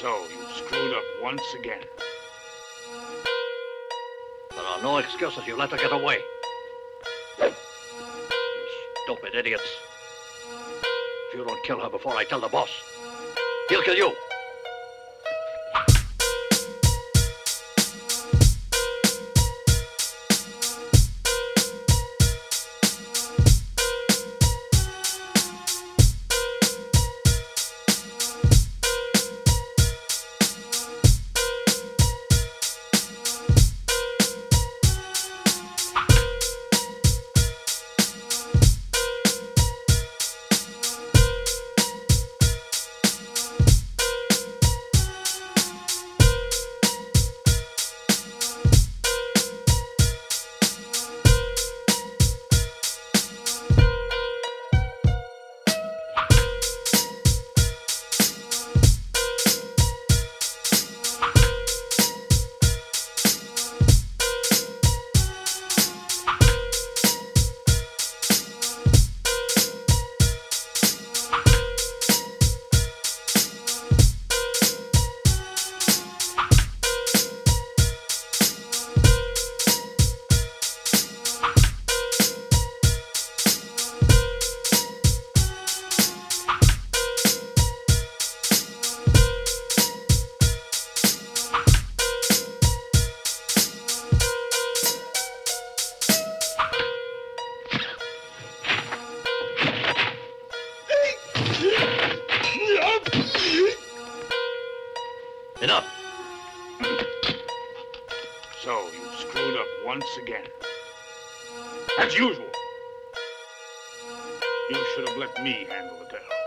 So you've screwed up once again. There are no excuses. You let her get away. You stupid idiots. If you don't kill her before I tell the boss, he'll kill you. So you screwed up once again. As usual. You should have let me handle the girl.